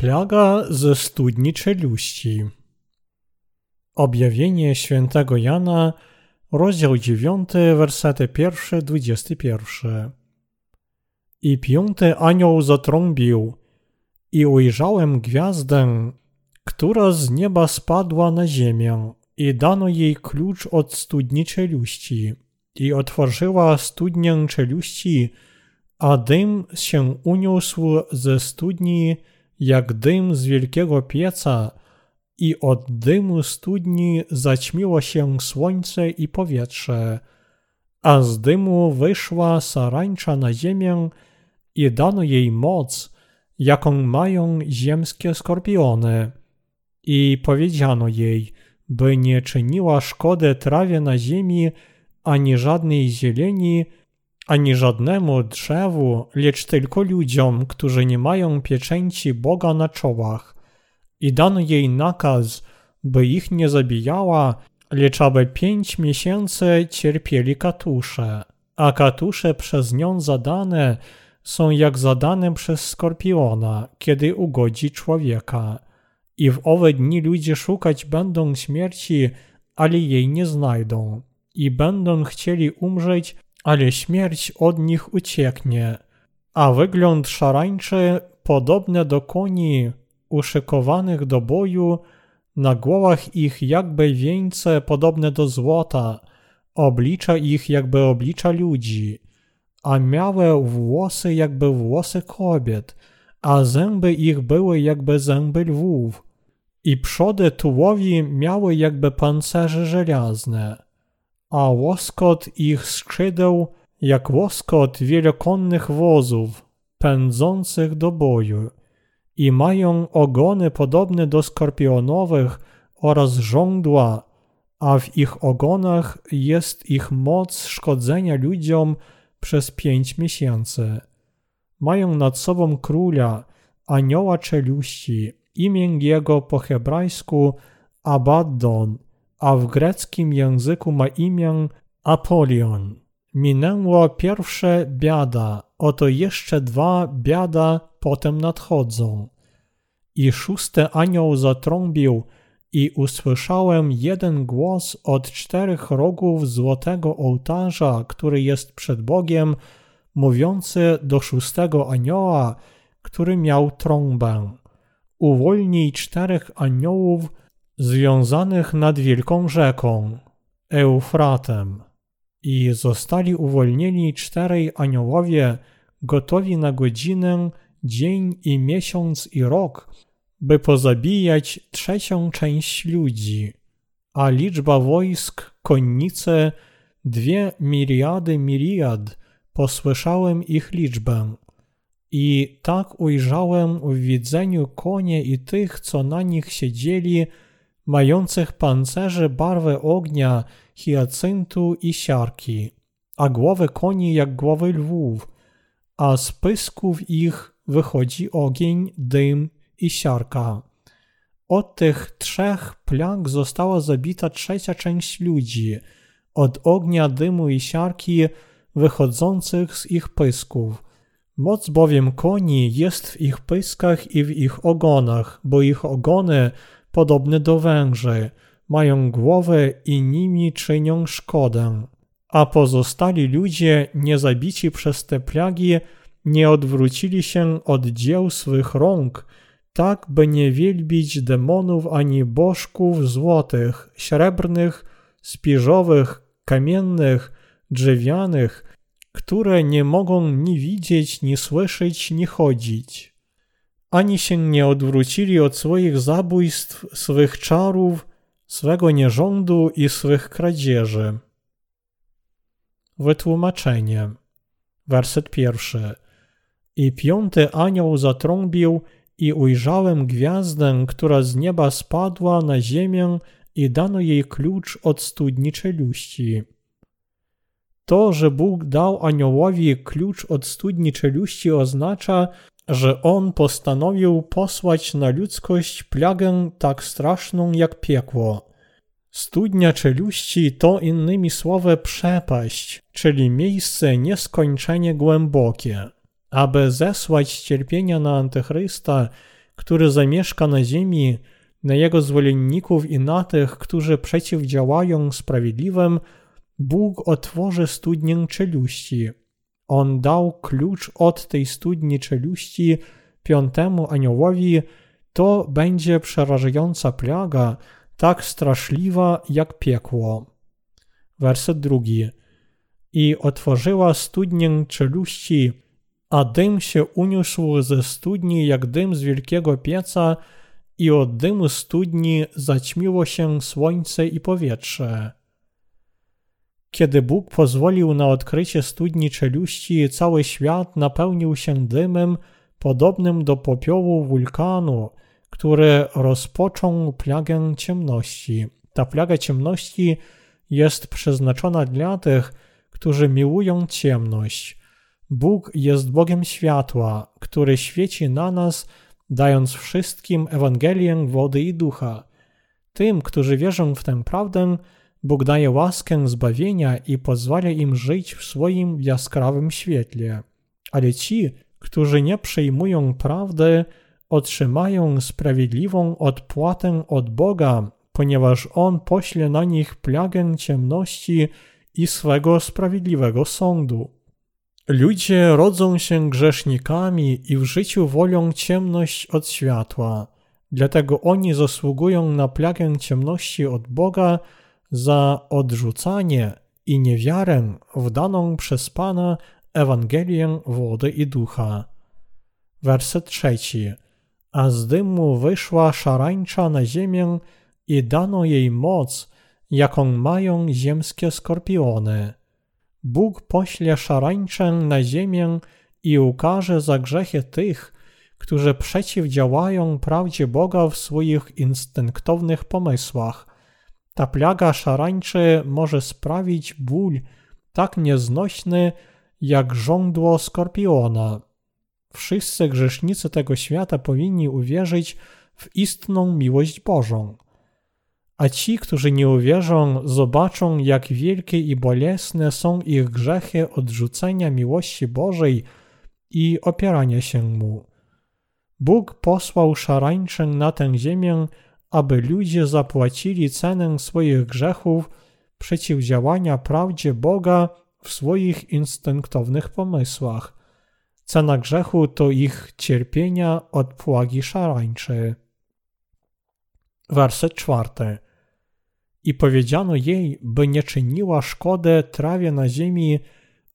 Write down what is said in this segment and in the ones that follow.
Plaga ze studni czeluści. Objawienie świętego Jana, rozdział 9, wersety 1-21. I piąty anioł zatrąbił, i ujrzałem gwiazdę, która z nieba spadła na ziemię, i dano jej klucz od studni czeluści, i otworzyła studnię czeluści, a dym się uniósł ze studni jak dym z wielkiego pieca i od dymu studni zaćmiło się słońce i powietrze, a z dymu wyszła sarańcza na ziemię i dano jej moc, jaką mają ziemskie skorpiony. I powiedziano jej, by nie czyniła szkody trawie na ziemi, ani żadnej zieleni, ani żadnemu drzewu, lecz tylko ludziom, którzy nie mają pieczęci Boga na czołach. I dano jej nakaz, by ich nie zabijała, lecz aby pięć miesięcy cierpieli katusze, a katusze przez nią zadane są jak zadane przez skorpiona, kiedy ugodzi człowieka. I w owe dni ludzie szukać będą śmierci, ale jej nie znajdą. I będą chcieli umrzeć, ale śmierć od nich ucieknie, a wygląd szarańczy podobny do koni uszykowanych do boju, na głowach ich jakby wieńce podobne do złota, oblicza ich jakby oblicza ludzi, a miały włosy jakby włosy kobiet, a zęby ich były jakby zęby lwów, i przody tułowi miały jakby pancerze żelazne a łoskot ich skrzydeł jak łoskot wielokonnych wozów pędzących do boju i mają ogony podobne do skorpionowych oraz żądła, a w ich ogonach jest ich moc szkodzenia ludziom przez pięć miesięcy. Mają nad sobą króla, anioła czeluści, imię jego po hebrajsku Abaddon, a w greckim języku ma imię Apolion. Minęło pierwsze biada, oto jeszcze dwa biada potem nadchodzą. I szósty anioł zatrąbił i usłyszałem jeden głos od czterech rogów złotego ołtarza, który jest przed Bogiem, mówiący do szóstego anioła, który miał trąbę. Uwolnij czterech aniołów, związanych nad wielką rzeką, Eufratem, i zostali uwolnieni czterej aniołowie, gotowi na godzinę, dzień i miesiąc i rok, by pozabijać trzecią część ludzi, a liczba wojsk, konnice, dwie miliady miliard, posłyszałem ich liczbę. I tak ujrzałem w widzeniu konie i tych, co na nich siedzieli, mających pancerze barwę ognia, hiacyntu i siarki, a głowy koni jak głowy lwów, a z pysków ich wychodzi ogień, dym i siarka. Od tych trzech plag została zabita trzecia część ludzi, od ognia, dymu i siarki wychodzących z ich pysków. Moc bowiem koni jest w ich pyskach i w ich ogonach, bo ich ogony podobne do węży, mają głowę i nimi czynią szkodę. A pozostali ludzie, niezabici przez te plagi, nie odwrócili się od dzieł swych rąk, tak by nie wielbić demonów ani bożków złotych, srebrnych, spiżowych, kamiennych, drzewianych, które nie mogą ni widzieć, ni słyszeć, ni chodzić ani się nie odwrócili od swoich zabójstw, swych czarów, swego nierządu i swych kradzieży. Wytłumaczenie. Werset pierwszy. I piąty anioł zatrąbił i ujrzałem gwiazdę, która z nieba spadła na ziemię i dano jej klucz od studni czeluści. To, że Bóg dał aniołowi klucz od studni czeluści oznacza, że on postanowił posłać na ludzkość plagę tak straszną jak piekło. Studnia czeluści to innymi słowy przepaść, czyli miejsce nieskończenie głębokie. Aby zesłać cierpienia na Antychrysta, który zamieszka na ziemi, na jego zwolenników i na tych, którzy przeciwdziałają sprawiedliwym, Bóg otworzy studnię czeluści. On dał klucz od tej studni czeluści piątemu aniołowi, to będzie przerażająca plaga, tak straszliwa jak piekło. Werset drugi. I otworzyła studnię czeluści, a dym się uniósł ze studni jak dym z wielkiego pieca i od dymu studni zaćmiło się słońce i powietrze. Kiedy Bóg pozwolił na odkrycie studni czeluści, cały świat napełnił się dymem podobnym do popiołu wulkanu, który rozpoczął plagę ciemności. Ta plaga ciemności jest przeznaczona dla tych, którzy miłują ciemność. Bóg jest Bogiem światła, który świeci na nas, dając wszystkim Ewangelię wody i ducha. Tym, którzy wierzą w tę prawdę, Bóg daje łaskę zbawienia i pozwala im żyć w swoim jaskrawym świetle. Ale ci, którzy nie przyjmują prawdy, otrzymają sprawiedliwą odpłatę od Boga, ponieważ On pośle na nich plagę ciemności i swego sprawiedliwego sądu. Ludzie rodzą się grzesznikami i w życiu wolą ciemność od światła. Dlatego oni zasługują na plagę ciemności od Boga za odrzucanie i niewiarę w daną przez Pana Ewangelię wody i ducha. Werset trzeci. A z dymu wyszła szarańcza na ziemię i dano jej moc, jaką mają ziemskie skorpiony. Bóg pośle szarańczę na ziemię i ukaże za grzechy tych, którzy przeciwdziałają prawdzie Boga w swoich instynktownych pomysłach. Ta plaga szarańczy może sprawić ból tak nieznośny, jak żądło skorpiona. Wszyscy grzesznicy tego świata powinni uwierzyć w istną miłość Bożą. A ci, którzy nie uwierzą, zobaczą, jak wielkie i bolesne są ich grzechy odrzucenia miłości Bożej i opierania się Mu. Bóg posłał szarańczę na tę ziemię, aby ludzie zapłacili cenę swoich grzechów przeciwdziałania prawdzie Boga w swoich instynktownych pomysłach. Cena grzechu to ich cierpienia od płagi szarańczy. Werset czwarty. I powiedziano jej, by nie czyniła szkody trawie na ziemi,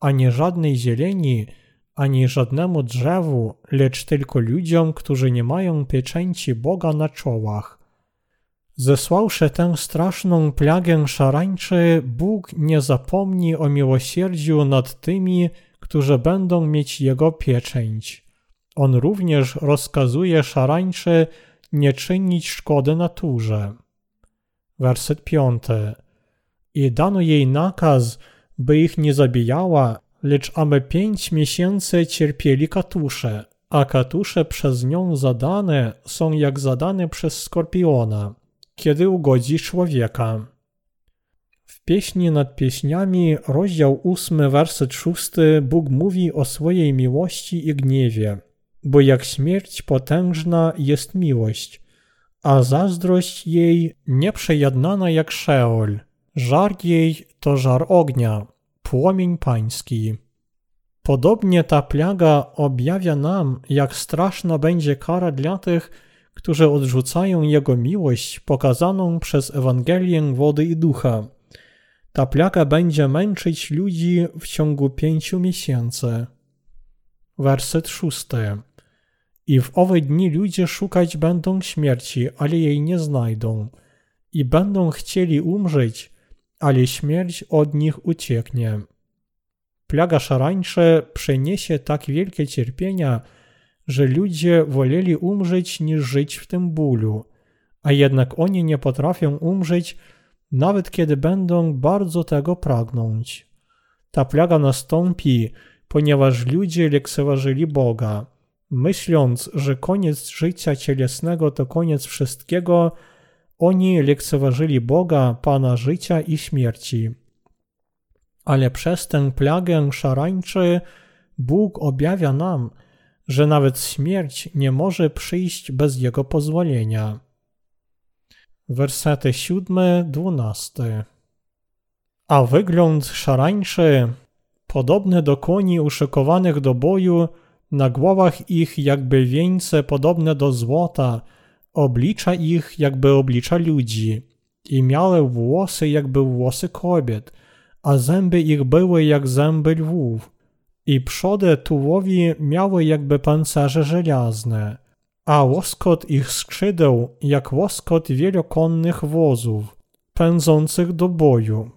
ani żadnej zieleni, ani żadnemu drzewu, lecz tylko ludziom, którzy nie mają pieczęci Boga na czołach. Zesłałszy tę straszną plagę szarańczy, Bóg nie zapomni o miłosierdziu nad tymi, którzy będą mieć Jego pieczęć. On również rozkazuje szarańczy nie czynić szkody naturze. Werset piąty. I dano jej nakaz, by ich nie zabijała, lecz aby pięć miesięcy cierpieli katusze, a katusze przez nią zadane są jak zadane przez skorpiona kiedy ugodzi człowieka. W pieśni nad pieśniami, rozdział 8, werset 6, Bóg mówi o swojej miłości i gniewie, bo jak śmierć potężna jest miłość, a zazdrość jej nieprzejednana jak szeol, żar jej to żar ognia, płomień pański. Podobnie ta plaga objawia nam, jak straszna będzie kara dla tych, którzy odrzucają Jego miłość pokazaną przez Ewangelię wody i ducha. Ta plaga będzie męczyć ludzi w ciągu pięciu miesięcy. Werset szósty. I w owe dni ludzie szukać będą śmierci, ale jej nie znajdą. I będą chcieli umrzeć, ale śmierć od nich ucieknie. Plaga szarańcze przyniesie tak wielkie cierpienia, że ludzie woleli umrzeć niż żyć w tym bólu, a jednak oni nie potrafią umrzeć, nawet kiedy będą bardzo tego pragnąć. Ta plaga nastąpi, ponieważ ludzie lekceważyli Boga. Myśląc, że koniec życia cielesnego to koniec wszystkiego, oni lekceważyli Boga, Pana życia i śmierci. Ale przez tę plagę szarańczy Bóg objawia nam, że nawet śmierć nie może przyjść bez jego pozwolenia. Wersety 7-12 A wygląd szarańczy, podobny do koni uszykowanych do boju, na głowach ich jakby wieńce podobne do złota, oblicza ich jakby oblicza ludzi i miały włosy jakby włosy kobiet, a zęby ich były jak zęby lwów i przody tułowi miały jakby pancerze żelazne, a łoskot ich skrzydeł jak łoskot wielokonnych wozów, pędzących do boju.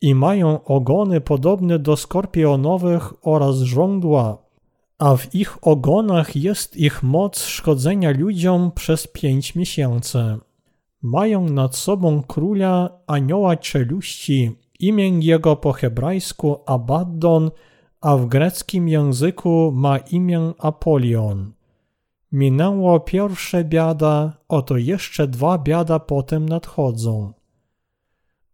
I mają ogony podobne do skorpionowych oraz żądła, a w ich ogonach jest ich moc szkodzenia ludziom przez pięć miesięcy. Mają nad sobą króla anioła czeluści, imię jego po hebrajsku Abaddon, a w greckim języku ma imię Apolion. Minęło pierwsze biada, oto jeszcze dwa biada potem nadchodzą.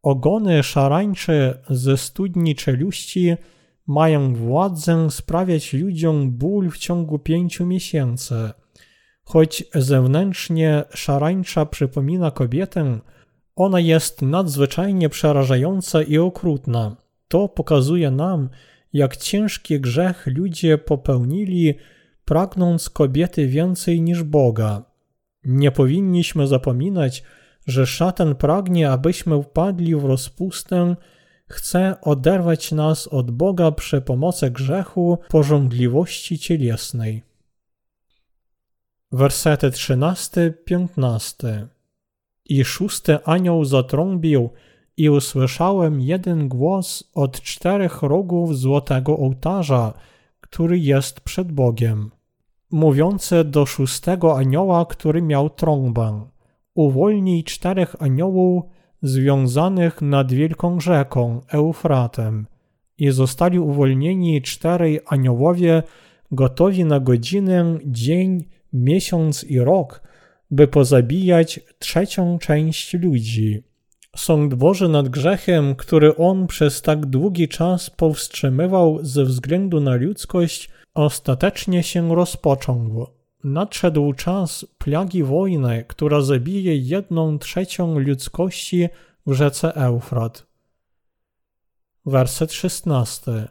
Ogony szarańcze ze studni czeluści mają władzę sprawiać ludziom ból w ciągu pięciu miesięcy. Choć zewnętrznie szarańcza przypomina kobietę, ona jest nadzwyczajnie przerażająca i okrutna. To pokazuje nam, jak ciężki grzech ludzie popełnili, pragnąc kobiety więcej niż Boga. Nie powinniśmy zapominać, że szatan pragnie, abyśmy wpadli w rozpustę, chce oderwać nas od Boga przy pomocy grzechu, porządliwości cielesnej. Wersety 13-15 I szósty anioł zatrąbił, i usłyszałem jeden głos od czterech rogów złotego ołtarza, który jest przed Bogiem, mówiący do szóstego anioła, który miał trąbę. Uwolnij czterech aniołów związanych nad wielką rzeką Eufratem. I zostali uwolnieni czterej aniołowie, gotowi na godzinę, dzień, miesiąc i rok, by pozabijać trzecią część ludzi Sąd Boży nad grzechem, który on przez tak długi czas powstrzymywał ze względu na ludzkość, ostatecznie się rozpoczął. Nadszedł czas plagi wojny, która zabije jedną trzecią ludzkości w rzece Eufrat. Werset 16.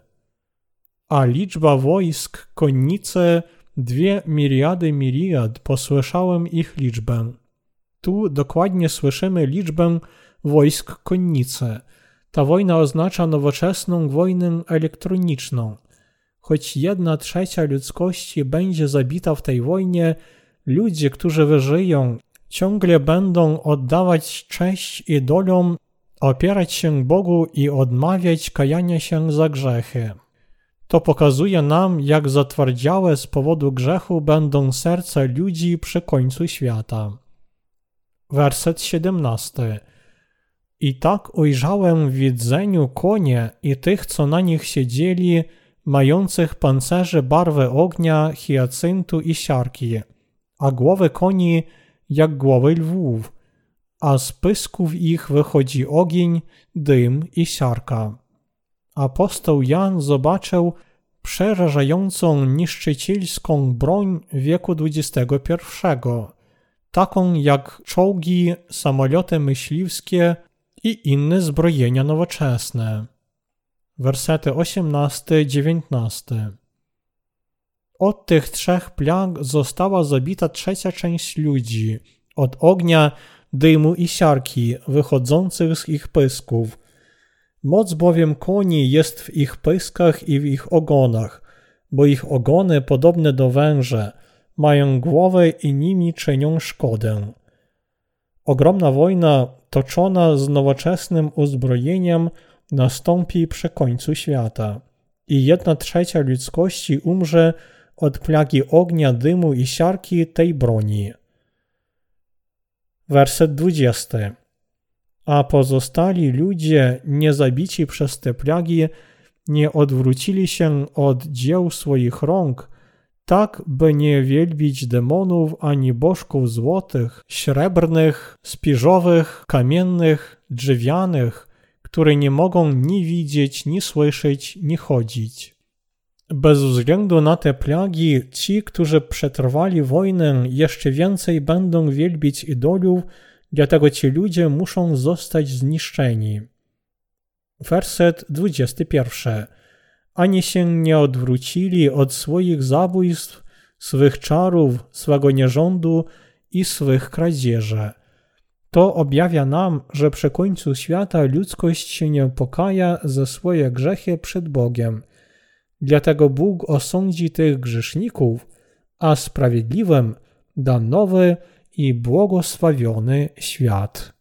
A liczba wojsk, konnice, dwie miliady miliard, posłyszałem ich liczbę. Tu dokładnie słyszymy liczbę wojsk konnicy. Ta wojna oznacza nowoczesną wojnę elektroniczną. Choć jedna trzecia ludzkości będzie zabita w tej wojnie, ludzie, którzy wyżyją, ciągle będą oddawać cześć idolom, opierać się Bogu i odmawiać kajania się za grzechy. To pokazuje nam, jak zatwardziałe z powodu grzechu będą serca ludzi przy końcu świata. Werset 17. I tak ujrzałem w widzeniu konie i tych, co na nich siedzieli, mających pancerze barwy ognia, hiacyntu i siarki, a głowy koni jak głowy lwów, a z pysków ich wychodzi ogień, dym i siarka. Apostoł Jan zobaczył przerażającą niszczycielską broń wieku XXI, taką jak czołgi, samoloty myśliwskie i inne zbrojenia nowoczesne. Wersety 18-19 Od tych trzech plag została zabita trzecia część ludzi, od ognia, dymu i siarki wychodzących z ich pysków. Moc bowiem koni jest w ich pyskach i w ich ogonach, bo ich ogony podobne do węże, mają głowę i nimi czynią szkodę. Ogromna wojna toczona z nowoczesnym uzbrojeniem nastąpi przy końcu świata i jedna trzecia ludzkości umrze od plagi ognia, dymu i siarki tej broni. Werset 20. A pozostali ludzie, niezabici przez te plagi, nie odwrócili się od dzieł swoich rąk, tak by nie wielbić demonów ani bożków złotych, srebrnych, spiżowych, kamiennych, drzewianych, które nie mogą ni widzieć, ni słyszeć, ni chodzić. Bez względu na te plagi, ci, którzy przetrwali wojnę, jeszcze więcej będą wielbić idolów, dlatego ci ludzie muszą zostać zniszczeni. Werset 21. Ani się nie odwrócili od swoich zabójstw, swych czarów, swego nierządu i swych kradzieży. To objawia nam, że przy końcu świata ludzkość się nie pokaja za swoje grzechy przed Bogiem. Dlatego Bóg osądzi tych grzeszników, a sprawiedliwym da nowy i błogosławiony świat.